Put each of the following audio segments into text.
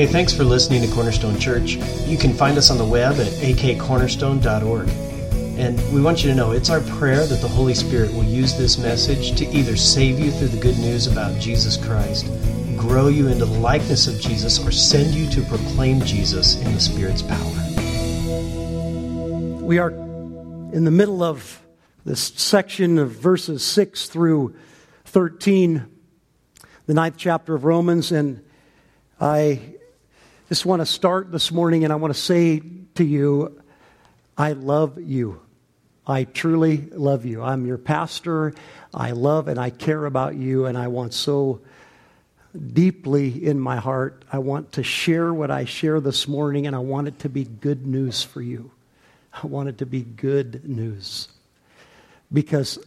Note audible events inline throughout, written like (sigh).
Hey, thanks for listening to Cornerstone Church. You can find us on the web at akcornerstone.org. And we want you to know it's our prayer that the Holy Spirit will use this message to either save you through the good news about Jesus Christ, grow you into the likeness of Jesus, or send you to proclaim Jesus in the Spirit's power. We are in the middle of this section of verses 6 through 13, the ninth chapter of Romans, and I just want to start this morning and I want to say to you, I love you. I truly love you. I'm your pastor. I love and I care about you, and I want so deeply in my heart, I want to share what I share this morning, and I want it to be good news for you. I want it to be good news because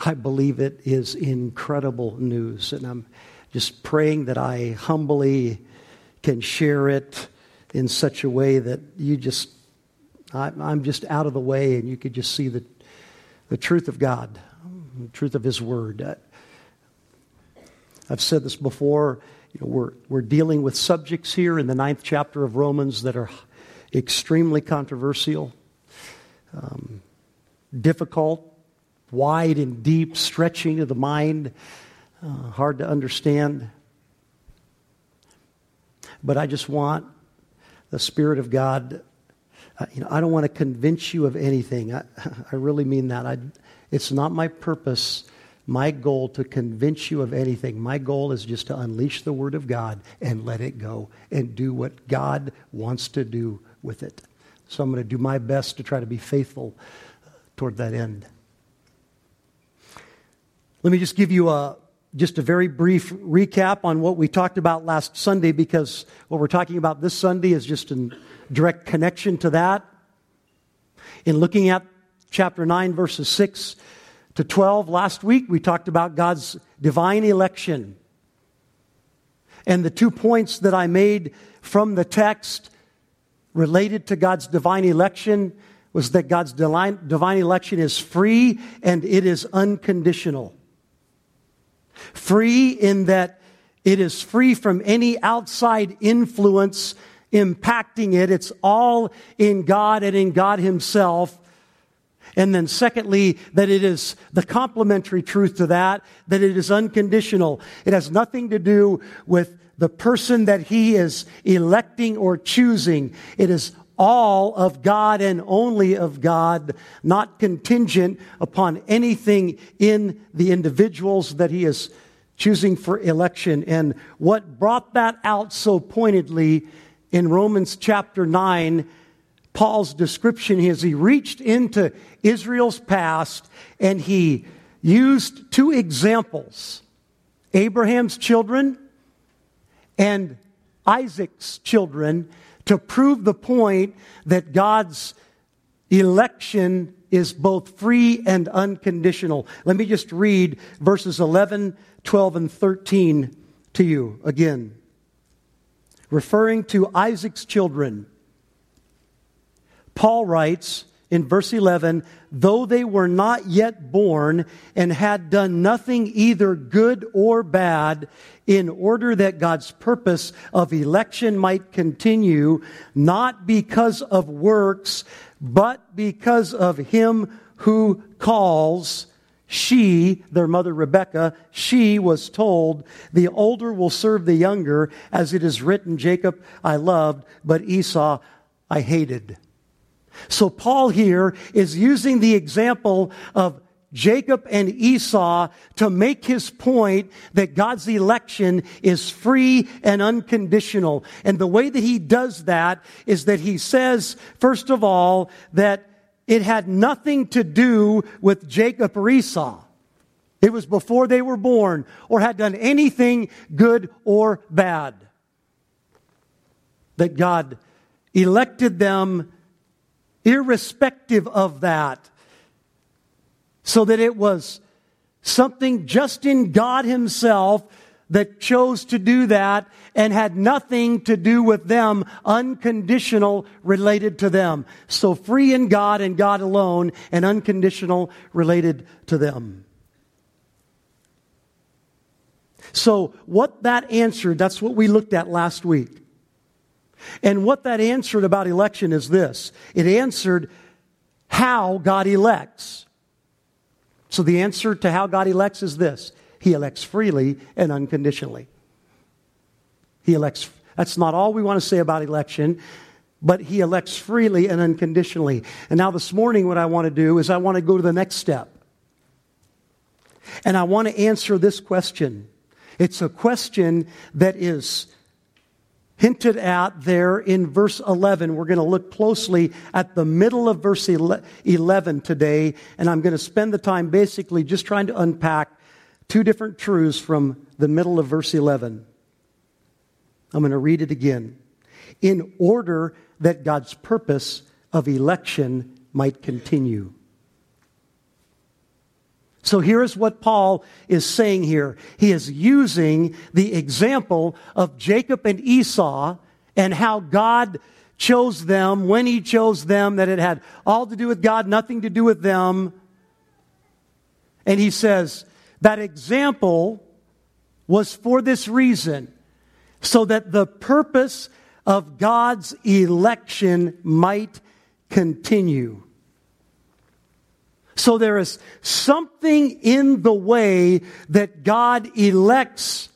I believe it is incredible news. And I'm just praying that I humbly can share it in such a way that you just, I, am just out of the way and you could just see the, the truth of God, the truth of His Word. I've said this before. You know, we're, we're dealing with subjects here in the ninth chapter of Romans that are extremely controversial, um, difficult, wide and deep, stretching of the mind, uh, hard to understand. But I just want the Spirit of God. Uh, you know, I don't want to convince you of anything. I, (laughs) I really mean that. I, it's not my purpose, my goal to convince you of anything. My goal is just to unleash the Word of God and let it go and do what God wants to do with it. So I'm going to do my best to try to be faithful toward that end. Let me just give you a, just a very brief recap on what we talked about last Sunday because what we're talking about this Sunday is just in direct connection to that. In looking at chapter 9, verses 6 to 12, last week we talked about God's divine election. And the two points that I made from the text related to God's divine election was that God's divine, divine election is free and it is unconditional. Free in that it is free from any outside influence impacting it. It's all in God and in God Himself. And then secondly, that it is the complementary truth to that, that it is unconditional. It has nothing to do with the person that he is electing or choosing. It is all of God and only of God, not contingent upon anything in the individuals that He is choosing for election. And what brought that out so pointedly in Romans chapter 9, Paul's description is he reached into Israel's past and he used two examples Abraham's children and Isaac's children to prove the point that God's election is both free and unconditional. Let me just read verses 11, 12, and 13 to you again. Referring to Isaac's children, Paul writes, in verse 11, though they were not yet born and had done nothing either good or bad, in order that God's purpose of election might continue, not because of works, but because of him who calls, she, their mother Rebecca, she was told, the older will serve the younger, as it is written, Jacob I loved, but Esau I hated. So Paul here is using the example of Jacob and Esau to make his point that God's election is free and unconditional. And the way that he does that is that he says, first of all, that it had nothing to do with Jacob or Esau. It was before they were born or had done anything good or bad. That God elected them irrespective of that. So that it was something just in God Himself that chose to do that and had nothing to do with them, unconditional related to them. So free in God and God alone and unconditional related to them. So what that answered, that's what we looked at last week. And what that answered about election is this it answered how God elects. So the answer to how God elects is this He elects freely and unconditionally. He elects, that's not all we want to say about election, but He elects freely and unconditionally. And now this morning, what I want to do is I want to go to the next step. And I want to answer this question. It's a question that is hinted at there in verse 11. We're going to look closely at the middle of verse 11 today, and I'm going to spend the time basically just trying to unpack two different truths from the middle of verse 11. I'm going to read it again. In order that God's purpose of election might continue. So here's what Paul is saying here. He is using the example of Jacob and Esau and how God chose them, when he chose them, that it had all to do with God, nothing to do with them. And he says that example was for this reason, so that the purpose of God's election might continue. So there is something in the way that God elects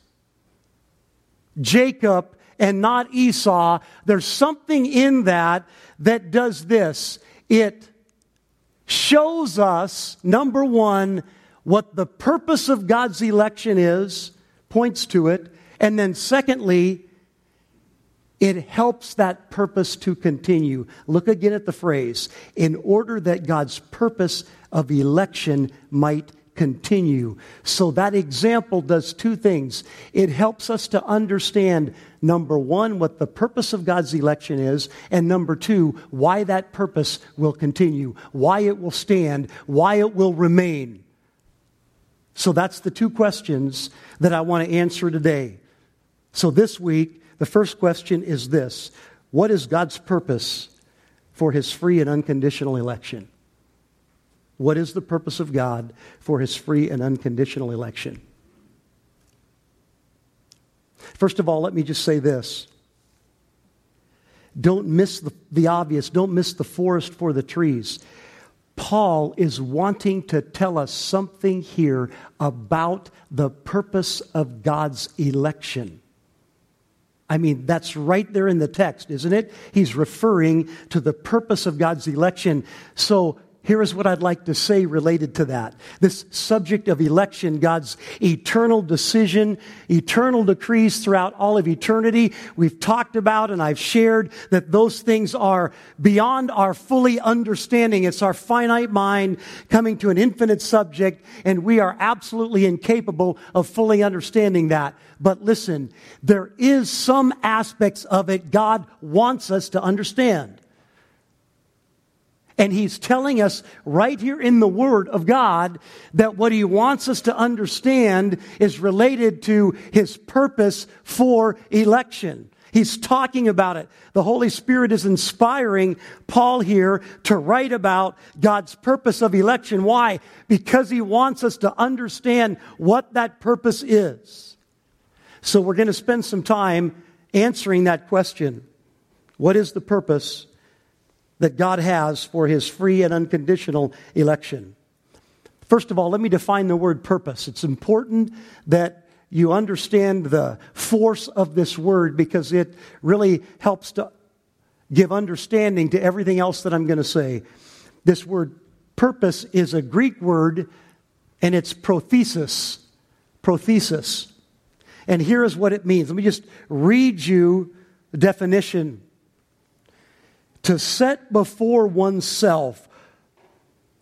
Jacob and not Esau. There's something in that that does this. It shows us, number one, what the purpose of God's election is, points to it. And then secondly, it helps that purpose to continue. Look again at the phrase, in order that God's purpose of election might continue. So that example does two things. It helps us to understand, number one, what the purpose of God's election is, and number two, why that purpose will continue, why it will stand, why it will remain. So that's the two questions that I want to answer today. So this week, the first question is this What is God's purpose for his free and unconditional election? What is the purpose of God for his free and unconditional election? First of all, let me just say this. Don't miss the, the, obvious. Don't miss the forest for the trees. Paul is wanting to tell us something here about the purpose of God's election. I mean, that's right there in the text, isn't it? He's referring to the purpose of God's election. So here is what I'd like to say related to that. This subject of election, God's eternal decision, eternal decrees throughout all of eternity. We've talked about and I've shared that those things are beyond our fully understanding. It's our finite mind coming to an infinite subject and we are absolutely incapable of fully understanding that. But listen, there is some aspects of it God wants us to understand. And he's telling us right here in the Word of God that what he wants us to understand is related to his purpose for election. He's talking about it. The Holy Spirit is inspiring Paul here to write about God's purpose of election. Why? Because he wants us to understand what that purpose is. So we're going to spend some time answering that question. What is the purpose that God has for his free and unconditional election. First of all, let me define the word purpose. It's important that you understand the force of this word because it really helps to give understanding to everything else that I'm going to say. This word purpose is a Greek word and it's prothesis. Prothesis. And here is what it means. Let me just read you the definition to set before oneself,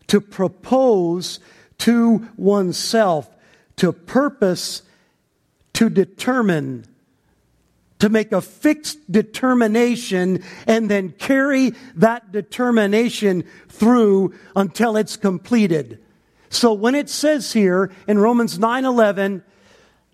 to propose to oneself, to purpose, to determine, to make a fixed determination and then carry that determination through until it's completed. So when it says here in Romans 9:11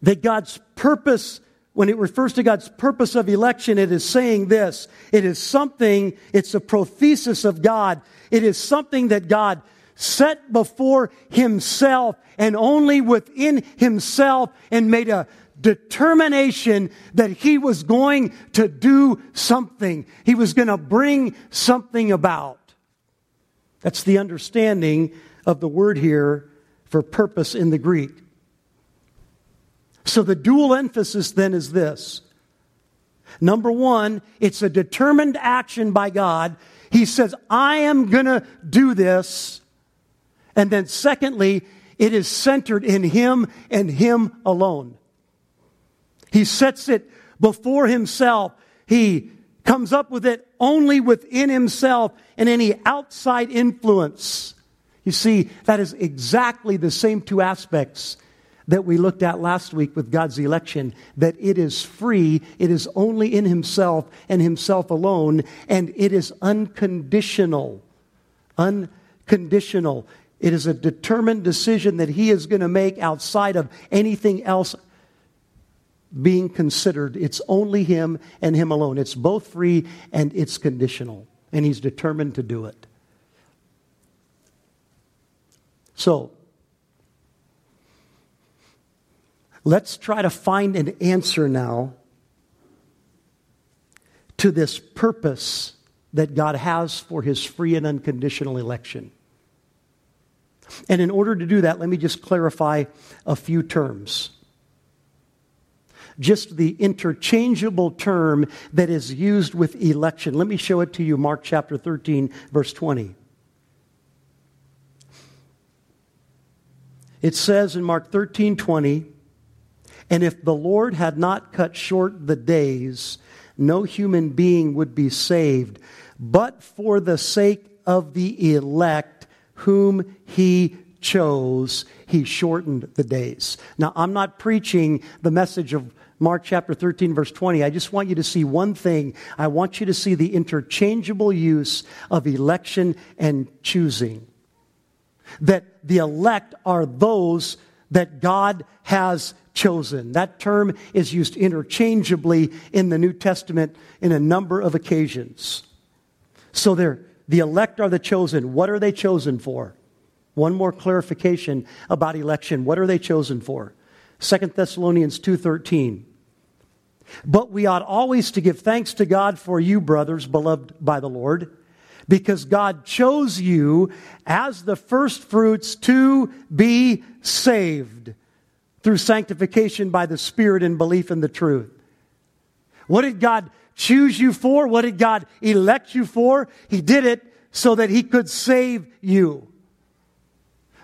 that God's purpose when it refers to God's purpose of election, it is saying this. It is something, it's a prothesis of God. It is something that God set before himself and only within himself and made a determination that he was going to do something. He was going to bring something about. That's the understanding of the word here for purpose in the Greek. So the dual emphasis then is this. Number one, it's a determined action by God. He says, I am going to do this. And then secondly, it is centered in Him and Him alone. He sets it before Himself. He comes up with it only within Himself and any outside influence. You see, that is exactly the same two aspects that we looked at last week with God's election that it is free, it is only in Himself and Himself alone, and it is unconditional. Unconditional. It is a determined decision that He is going to make outside of anything else being considered. It's only Him and Him alone. It's both free and it's conditional, and He's determined to do it. So, Let's try to find an answer now to this purpose that God has for his free and unconditional election. And in order to do that, let me just clarify a few terms. Just the interchangeable term that is used with election. Let me show it to you, Mark chapter 13, verse 20. It says in Mark 13, 20, and if the Lord had not cut short the days, no human being would be saved. But for the sake of the elect whom he chose, he shortened the days. Now, I'm not preaching the message of Mark chapter 13, verse 20. I just want you to see one thing. I want you to see the interchangeable use of election and choosing. That the elect are those that God has chosen. That term is used interchangeably in the New Testament in a number of occasions. So they're, the elect are the chosen. What are they chosen for? One more clarification about election. What are they chosen for? 2 Thessalonians 2:13. But we ought always to give thanks to God for you, brothers, beloved by the Lord, because God chose you as the first fruits to be saved through sanctification by the Spirit and belief in the truth. What did God choose you for? What did God elect you for? He did it so that He could save you.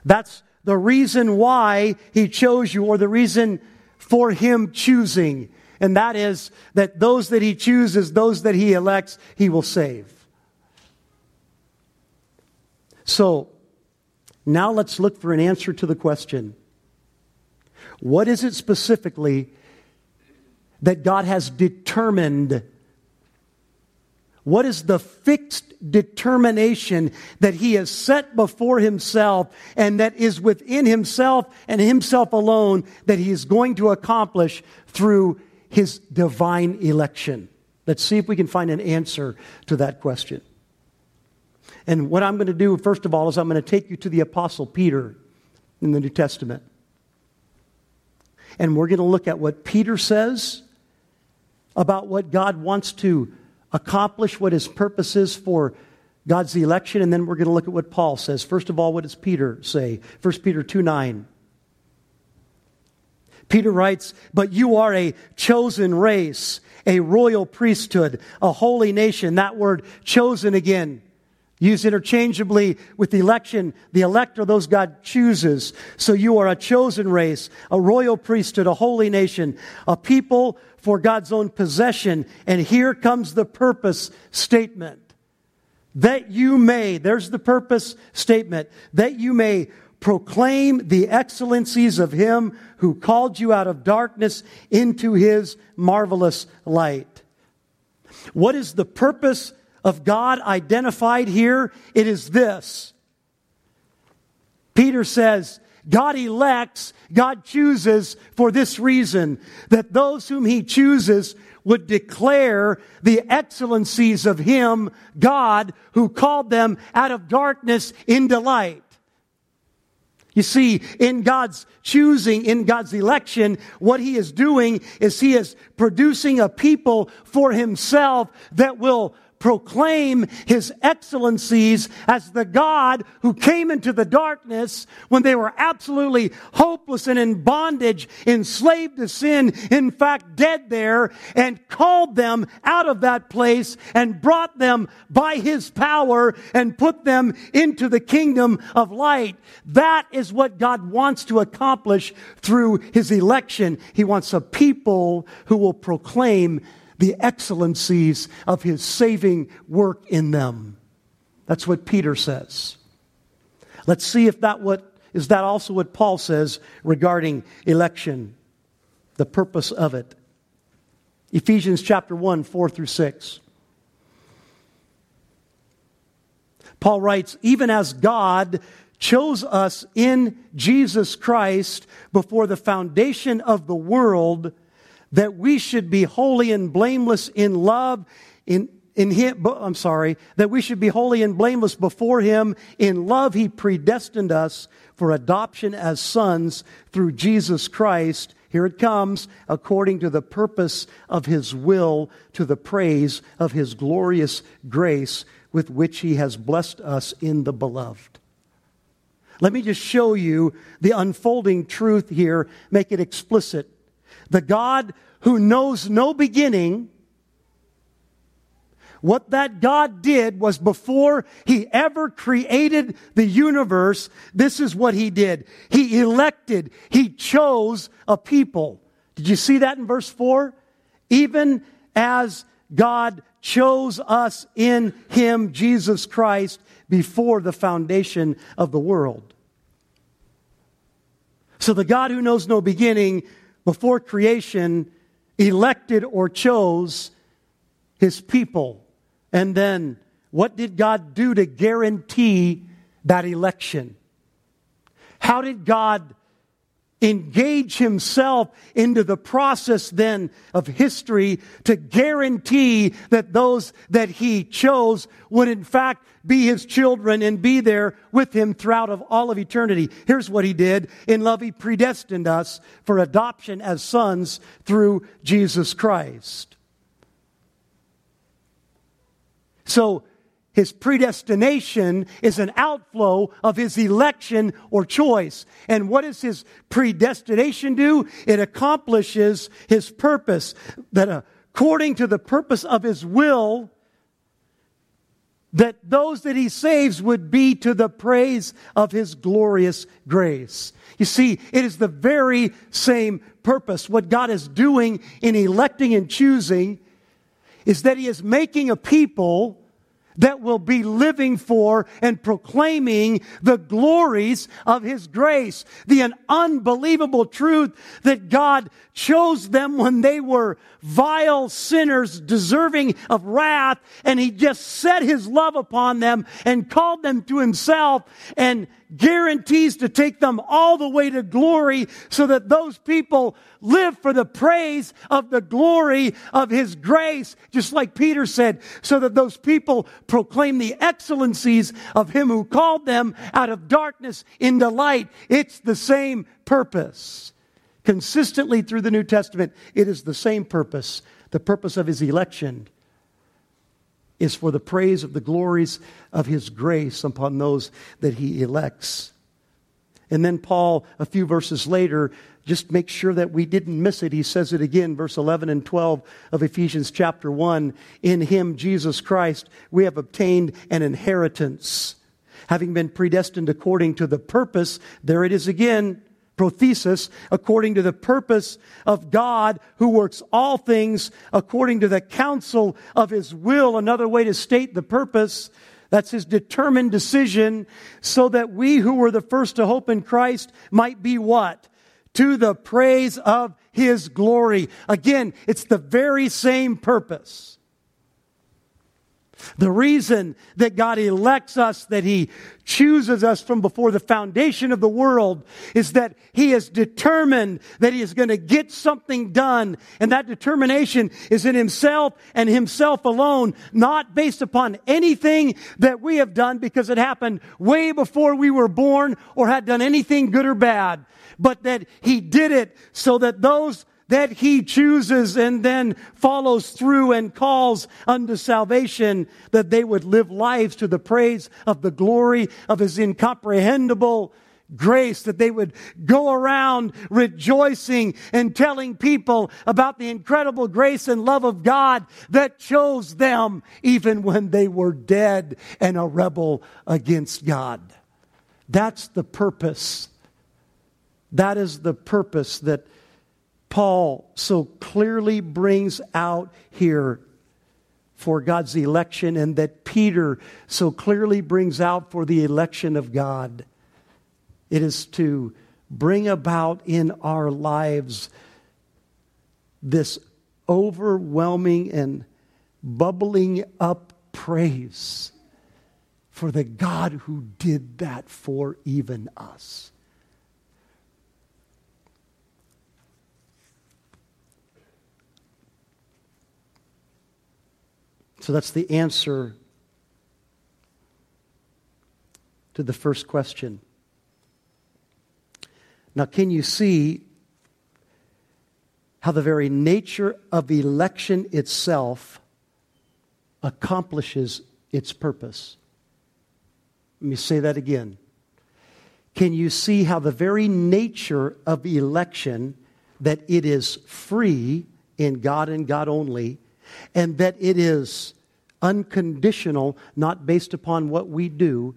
That's the reason why He chose you, or the reason for Him choosing. And that is that those that He chooses, those that He elects, He will save. So, now let's look for an answer to the question what is it specifically that God has determined? What is the fixed determination that He has set before Himself and that is within Himself and Himself alone that He is going to accomplish through His divine election? Let's see if we can find an answer to that question. And what I'm going to do, first of all, is I'm going to take you to the Apostle Peter in the New Testament. And we're going to look at what Peter says about what God wants to accomplish, what his purpose is for God's election, and then we're going to look at what Paul says. First of all, what does Peter say? 1 Peter 2 9. Peter writes, But you are a chosen race, a royal priesthood, a holy nation. That word chosen again Used interchangeably with the election. The elect are those God chooses. So you are a chosen race, a royal priesthood, a holy nation, a people for God's own possession. And here comes the purpose statement. That you may, there's the purpose statement, that you may proclaim the excellencies of him who called you out of darkness into his marvelous light. What is the purpose of God identified here, it is this. Peter says, God elects, God chooses for this reason, that those whom he chooses would declare the excellencies of him, God, who called them out of darkness into light. You see, in God's choosing, in God's election, what He is doing is He is producing a people for Himself that will proclaim his excellencies as the God who came into the darkness when they were absolutely hopeless and in bondage, enslaved to sin, in fact dead there, and called them out of that place and brought them by his power and put them into the kingdom of light. That is what God wants to accomplish through his election. He wants a people who will proclaim the excellencies of his saving work in them. That's what Peter says. Let's see if that what is that also what Paul says regarding election, the purpose of it. Ephesians chapter 1, 4 through 6. Paul writes, even as God chose us in Jesus Christ before the foundation of the world that we should be holy and blameless in love in in him I'm sorry that we should be holy and blameless before him. In love he predestined us for adoption as sons through Jesus Christ. Here it comes according to the purpose of his will to the praise of his glorious grace with which he has blessed us in the beloved. Let me just show you the unfolding truth here. Make it explicit the God who knows no beginning, what that God did was before he ever created the universe, this is what he did. He elected, he chose a people. Did you see that in verse 4? Even as God chose us in him, Jesus Christ, before the foundation of the world. So the God who knows no beginning before creation elected or chose his people. And then what did God do to guarantee that election? How did God engage himself into the process then of history to guarantee that those that he chose would in fact be his children and be there with him throughout of all of eternity. Here's what he did. In love, he predestined us for adoption as sons through Jesus Christ. So his predestination is an outflow of his election or choice. And what does his predestination do? It accomplishes his purpose that according to the purpose of his will, that those that he saves would be to the praise of his glorious grace. You see, it is the very same purpose. What God is doing in electing and choosing is that he is making a people that will be living for and proclaiming the glories of His grace. The unbelievable truth that God chose them when they were vile sinners deserving of wrath and He just set His love upon them and called them to Himself and guarantees to take them all the way to glory so that those people live for the praise of the glory of His grace, just like Peter said, so that those people proclaim the excellencies of Him who called them out of darkness into light. It's the same purpose. Consistently through the New Testament, it is the same purpose, the purpose of His election is for the praise of the glories of his grace upon those that he elects. And then Paul, a few verses later, just make sure that we didn't miss it. He says it again, verse 11 and 12 of Ephesians chapter 1. In him, Jesus Christ, we have obtained an inheritance. Having been predestined according to the purpose, there it is again, prothesis, according to the purpose of God who works all things according to the counsel of his will. Another way to state the purpose, that's his determined decision, so that we who were the first to hope in Christ might be what? To the praise of his glory. Again, it's the very same purpose. The reason that God elects us, that He chooses us from before the foundation of the world, is that He is determined that He is going to get something done. And that determination is in Himself and Himself alone, not based upon anything that we have done because it happened way before we were born or had done anything good or bad, but that He did it so that those that he chooses and then follows through and calls unto salvation, that they would live lives to the praise of the glory of his incomprehensible grace, that they would go around rejoicing and telling people about the incredible grace and love of God that chose them even when they were dead and a rebel against God. That's the purpose. That is the purpose that Paul so clearly brings out here for God's election, and that Peter so clearly brings out for the election of God. It is to bring about in our lives this overwhelming and bubbling up praise for the God who did that for even us. So that's the answer to the first question. Now, can you see how the very nature of election itself accomplishes its purpose? Let me say that again. Can you see how the very nature of election, that it is free in God and God only, and that it is unconditional, not based upon what we do,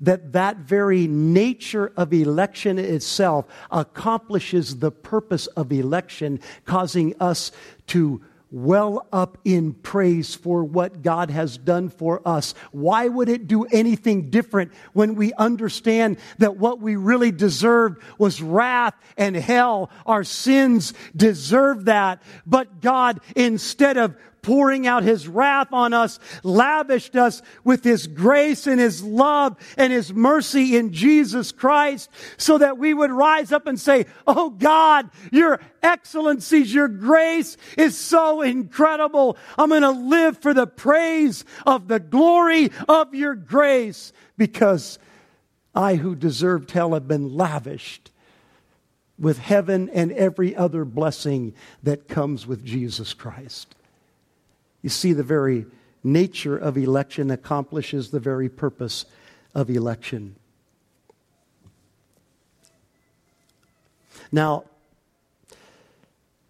that that very nature of election itself accomplishes the purpose of election, causing us to well up in praise for what God has done for us. Why would it do anything different when we understand that what we really deserved was wrath and hell? Our sins deserve that. But God, instead of pouring out his wrath on us, lavished us with his grace and his love and his mercy in Jesus Christ so that we would rise up and say, Oh God, your excellencies, your grace is so incredible. I'm going to live for the praise of the glory of your grace because I who deserved hell have been lavished with heaven and every other blessing that comes with Jesus Christ. You see, the very nature of election accomplishes the very purpose of election. Now,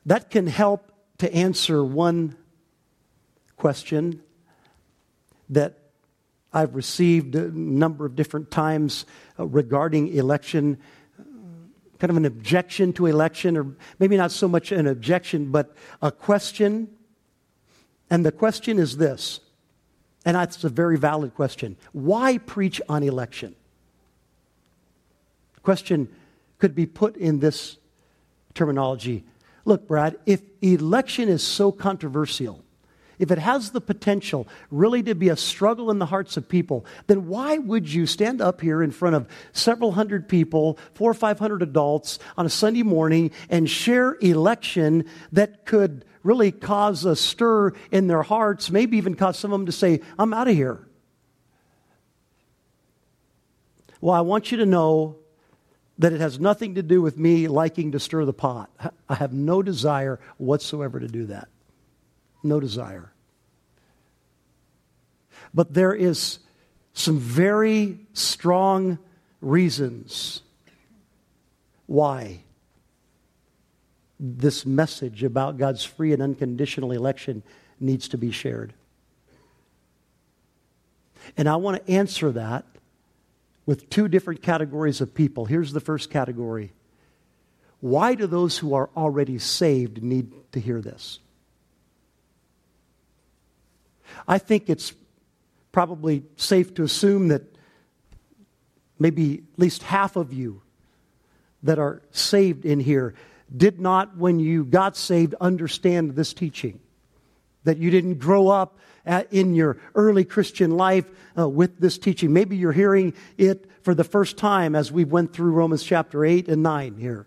that can help to answer one question that I've received a number of different times uh, regarding election. Kind of an objection to election, or maybe not so much an objection, but a question and the question is this, and that's a very valid question why preach on election? The question could be put in this terminology. Look, Brad, if election is so controversial, if it has the potential really to be a struggle in the hearts of people, then why would you stand up here in front of several hundred people, four or five hundred adults on a Sunday morning and share election that could really cause a stir in their hearts, maybe even cause some of them to say, I'm out of here? Well, I want you to know that it has nothing to do with me liking to stir the pot. I have no desire whatsoever to do that. No desire. But there is some very strong reasons why this message about God's free and unconditional election needs to be shared. And I want to answer that with two different categories of people. Here's the first category Why do those who are already saved need to hear this? I think it's probably safe to assume that maybe at least half of you that are saved in here did not, when you got saved, understand this teaching that you didn't grow up at, in your early Christian life uh, with this teaching. Maybe you're hearing it for the first time as we went through Romans chapter 8 and 9 here.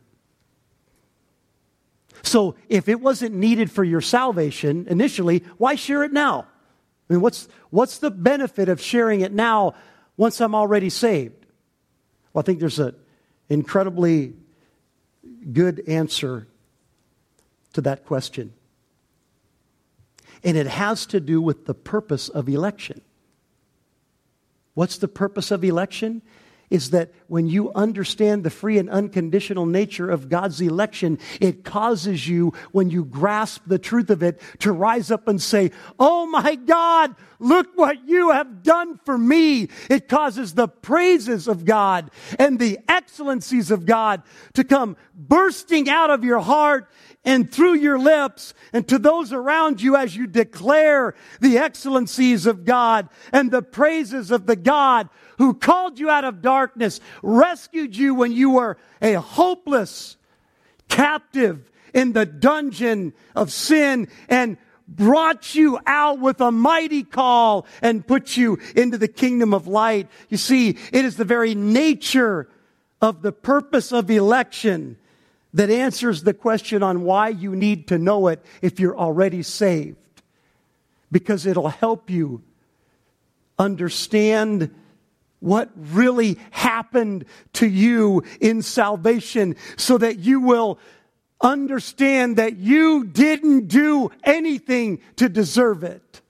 So if it wasn't needed for your salvation initially, why share it now? I mean, what's, what's the benefit of sharing it now once I'm already saved? Well, I think there's an incredibly good answer to that question. And it has to do with the purpose of election. What's the purpose of election? Is that when you understand the free and unconditional nature of God's election, it causes you, when you grasp the truth of it, to rise up and say, Oh my God, look what you have done for me. It causes the praises of God and the excellencies of God to come bursting out of your heart and through your lips and to those around you as you declare the excellencies of God and the praises of the God who called you out of darkness, rescued you when you were a hopeless captive in the dungeon of sin and brought you out with a mighty call and put you into the kingdom of light. You see, it is the very nature of the purpose of election that answers the question on why you need to know it if you're already saved. Because it'll help you understand what really happened to you in salvation so that you will understand that you didn't do anything to deserve it.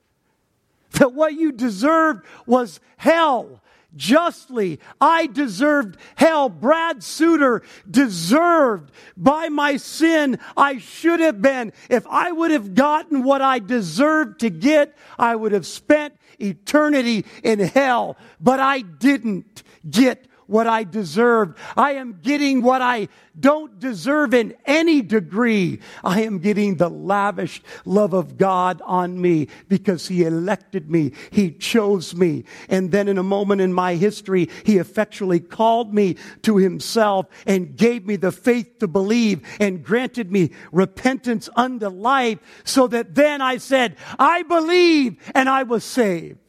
That what you deserved was hell justly. I deserved hell. Brad Suter deserved by my sin. I should have been. If I would have gotten what I deserved to get, I would have spent eternity in hell. But I didn't get what I deserved. I am getting what I don't deserve in any degree. I am getting the lavish love of God on me because He elected me. He chose me. And then in a moment in my history, He effectually called me to Himself and gave me the faith to believe and granted me repentance unto life so that then I said, I believe and I was saved.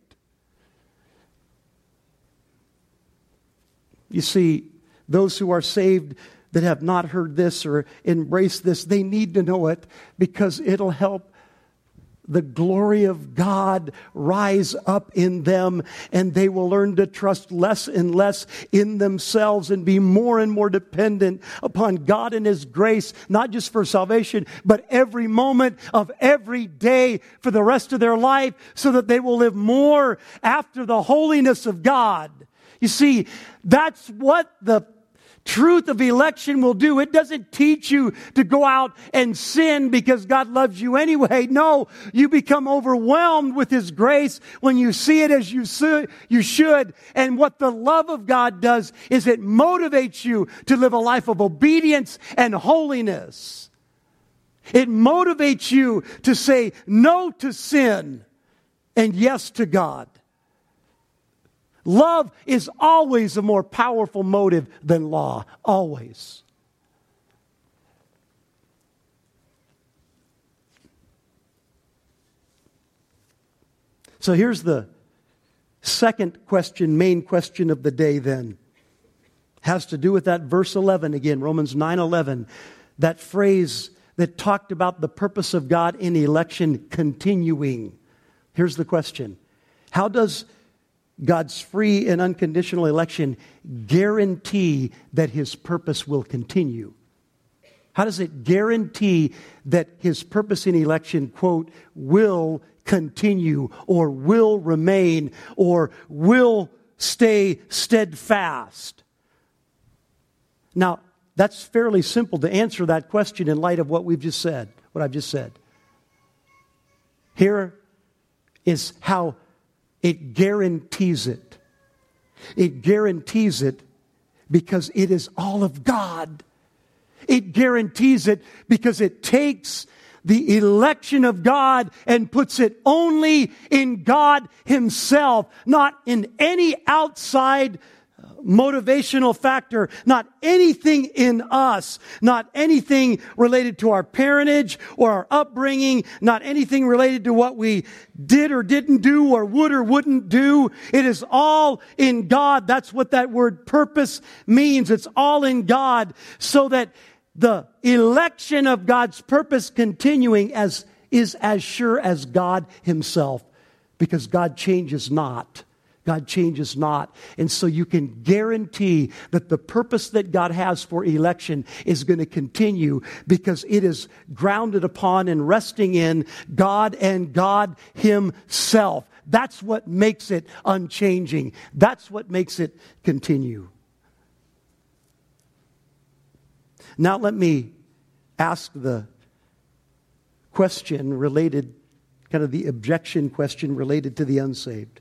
You see, those who are saved that have not heard this or embraced this, they need to know it because it'll help the glory of God rise up in them, and they will learn to trust less and less in themselves and be more and more dependent upon God and His grace, not just for salvation, but every moment of every day for the rest of their life, so that they will live more after the holiness of God you see, that's what the truth of election will do. It doesn't teach you to go out and sin because God loves you anyway. No, you become overwhelmed with His grace when you see it as you, you should. And what the love of God does is it motivates you to live a life of obedience and holiness. It motivates you to say no to sin and yes to God. Love is always a more powerful motive than law. Always. So here's the second question, main question of the day then. Has to do with that verse 11 again, Romans 9 11. That phrase that talked about the purpose of God in election continuing. Here's the question How does God's free and unconditional election guarantee that his purpose will continue? How does it guarantee that his purpose in election, quote, will continue or will remain or will stay steadfast? Now, that's fairly simple to answer that question in light of what we've just said, what I've just said. Here is how it guarantees it. It guarantees it because it is all of God. It guarantees it because it takes the election of God and puts it only in God Himself, not in any outside motivational factor, not anything in us, not anything related to our parentage or our upbringing, not anything related to what we did or didn't do or would or wouldn't do. It is all in God. That's what that word purpose means. It's all in God so that the election of God's purpose continuing as is as sure as God himself because God changes not. God changes not. And so you can guarantee that the purpose that God has for election is going to continue because it is grounded upon and resting in God and God Himself. That's what makes it unchanging. That's what makes it continue. Now, let me ask the question related, kind of the objection question related to the unsaved.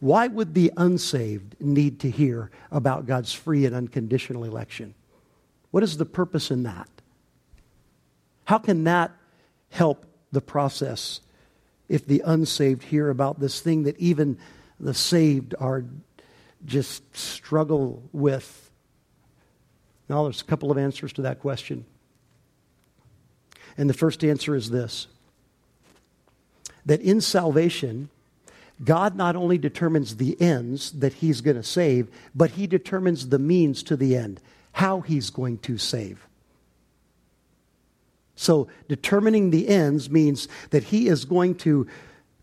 Why would the unsaved need to hear about God's free and unconditional election? What is the purpose in that? How can that help the process if the unsaved hear about this thing that even the saved are just struggle with? Now, there's a couple of answers to that question. And the first answer is this that in salvation, God not only determines the ends that He's going to save, but He determines the means to the end, how He's going to save. So, determining the ends means that He is going to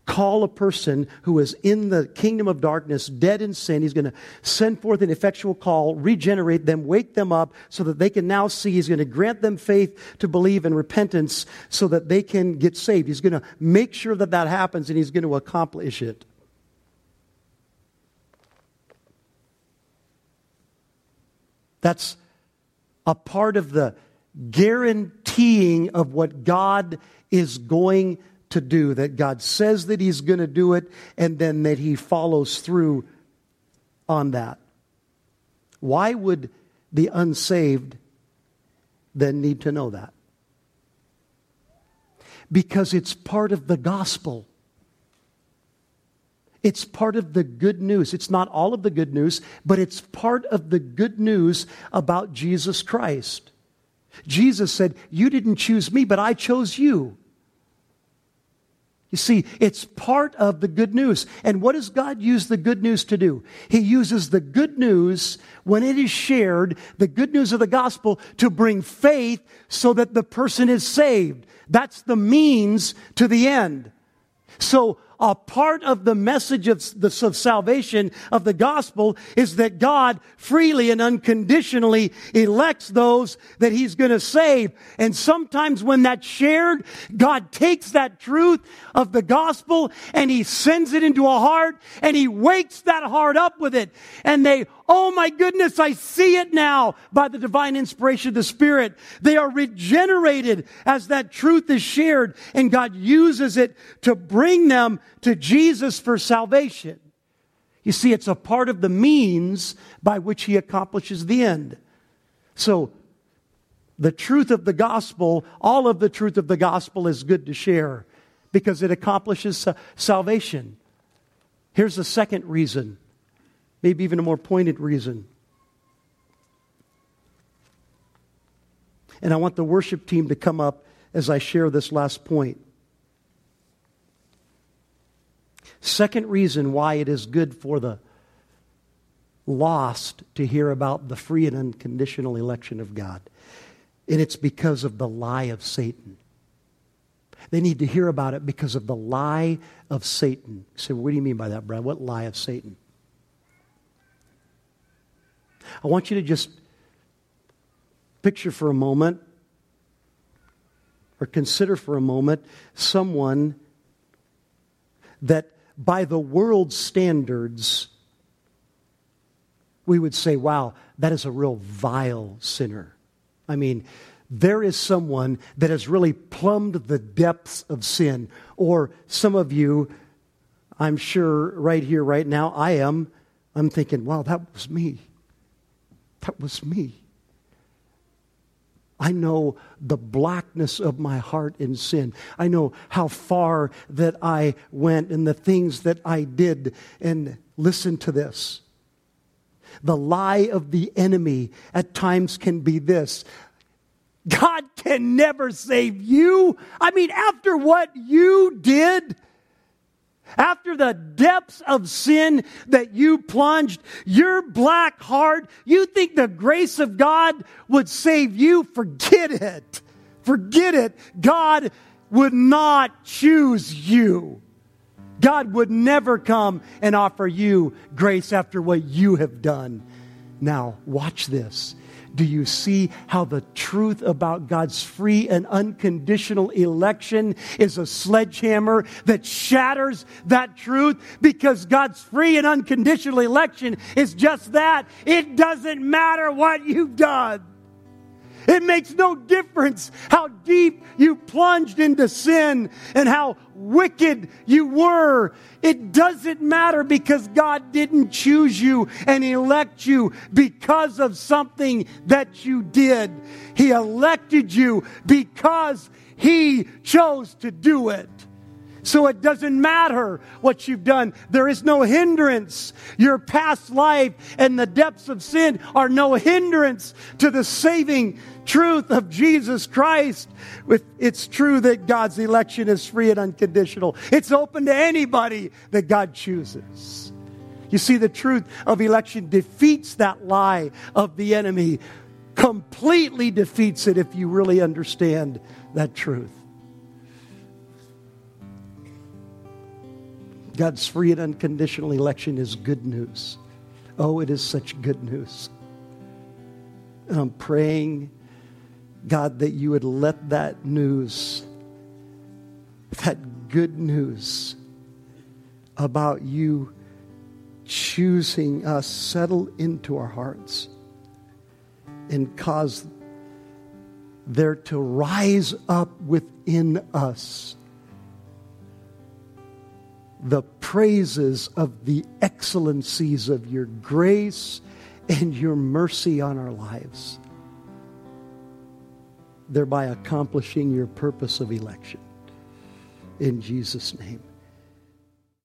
call a person who is in the kingdom of darkness, dead in sin. He's going to send forth an effectual call, regenerate them, wake them up so that they can now see. He's going to grant them faith to believe and repentance so that they can get saved. He's going to make sure that that happens and he's going to accomplish it. That's a part of the guaranteeing of what God is going to do, that God says that He's going to do it, and then that He follows through on that. Why would the unsaved then need to know that? Because it's part of the gospel. It's part of the good news. It's not all of the good news, but it's part of the good news about Jesus Christ. Jesus said, You didn't choose me, but I chose you. You see, it's part of the good news. And what does God use the good news to do? He uses the good news when it is shared, the good news of the gospel, to bring faith so that the person is saved. That's the means to the end. So a part of the message of, the, of salvation of the gospel is that God freely and unconditionally elects those that he's going to save. And sometimes when that's shared, God takes that truth of the gospel and he sends it into a heart and he wakes that heart up with it. And they Oh my goodness, I see it now by the divine inspiration of the Spirit. They are regenerated as that truth is shared and God uses it to bring them to Jesus for salvation. You see, it's a part of the means by which he accomplishes the end. So, the truth of the gospel, all of the truth of the gospel is good to share because it accomplishes salvation. Here's the second reason maybe even a more pointed reason. And I want the worship team to come up as I share this last point. Second reason why it is good for the lost to hear about the free and unconditional election of God. And it's because of the lie of Satan. They need to hear about it because of the lie of Satan. So, what do you mean by that, Brad? What lie of Satan? I want you to just picture for a moment or consider for a moment someone that by the world's standards we would say, wow, that is a real vile sinner. I mean, there is someone that has really plumbed the depths of sin. Or some of you, I'm sure right here, right now, I am, I'm thinking, wow, that was me. That was me. I know the blackness of my heart in sin. I know how far that I went and the things that I did. And listen to this. The lie of the enemy at times can be this God can never save you. I mean, after what you did, after the depths of sin that you plunged, your black heart, you think the grace of God would save you? Forget it. Forget it. God would not choose you. God would never come and offer you grace after what you have done. Now, watch this. Do you see how the truth about God's free and unconditional election is a sledgehammer that shatters that truth? Because God's free and unconditional election is just that. It doesn't matter what you've done. It makes no difference how deep you plunged into sin and how wicked you were. It doesn't matter because God didn't choose you and elect you because of something that you did. He elected you because He chose to do it. So it doesn't matter what you've done. There is no hindrance. Your past life and the depths of sin are no hindrance to the saving truth of Jesus Christ. It's true that God's election is free and unconditional. It's open to anybody that God chooses. You see, the truth of election defeats that lie of the enemy, completely defeats it if you really understand that truth. God's free and unconditional election is good news. Oh, it is such good news. And I'm praying, God, that you would let that news, that good news about you choosing us settle into our hearts and cause there to rise up within us the praises of the excellencies of your grace and your mercy on our lives, thereby accomplishing your purpose of election. In Jesus' name.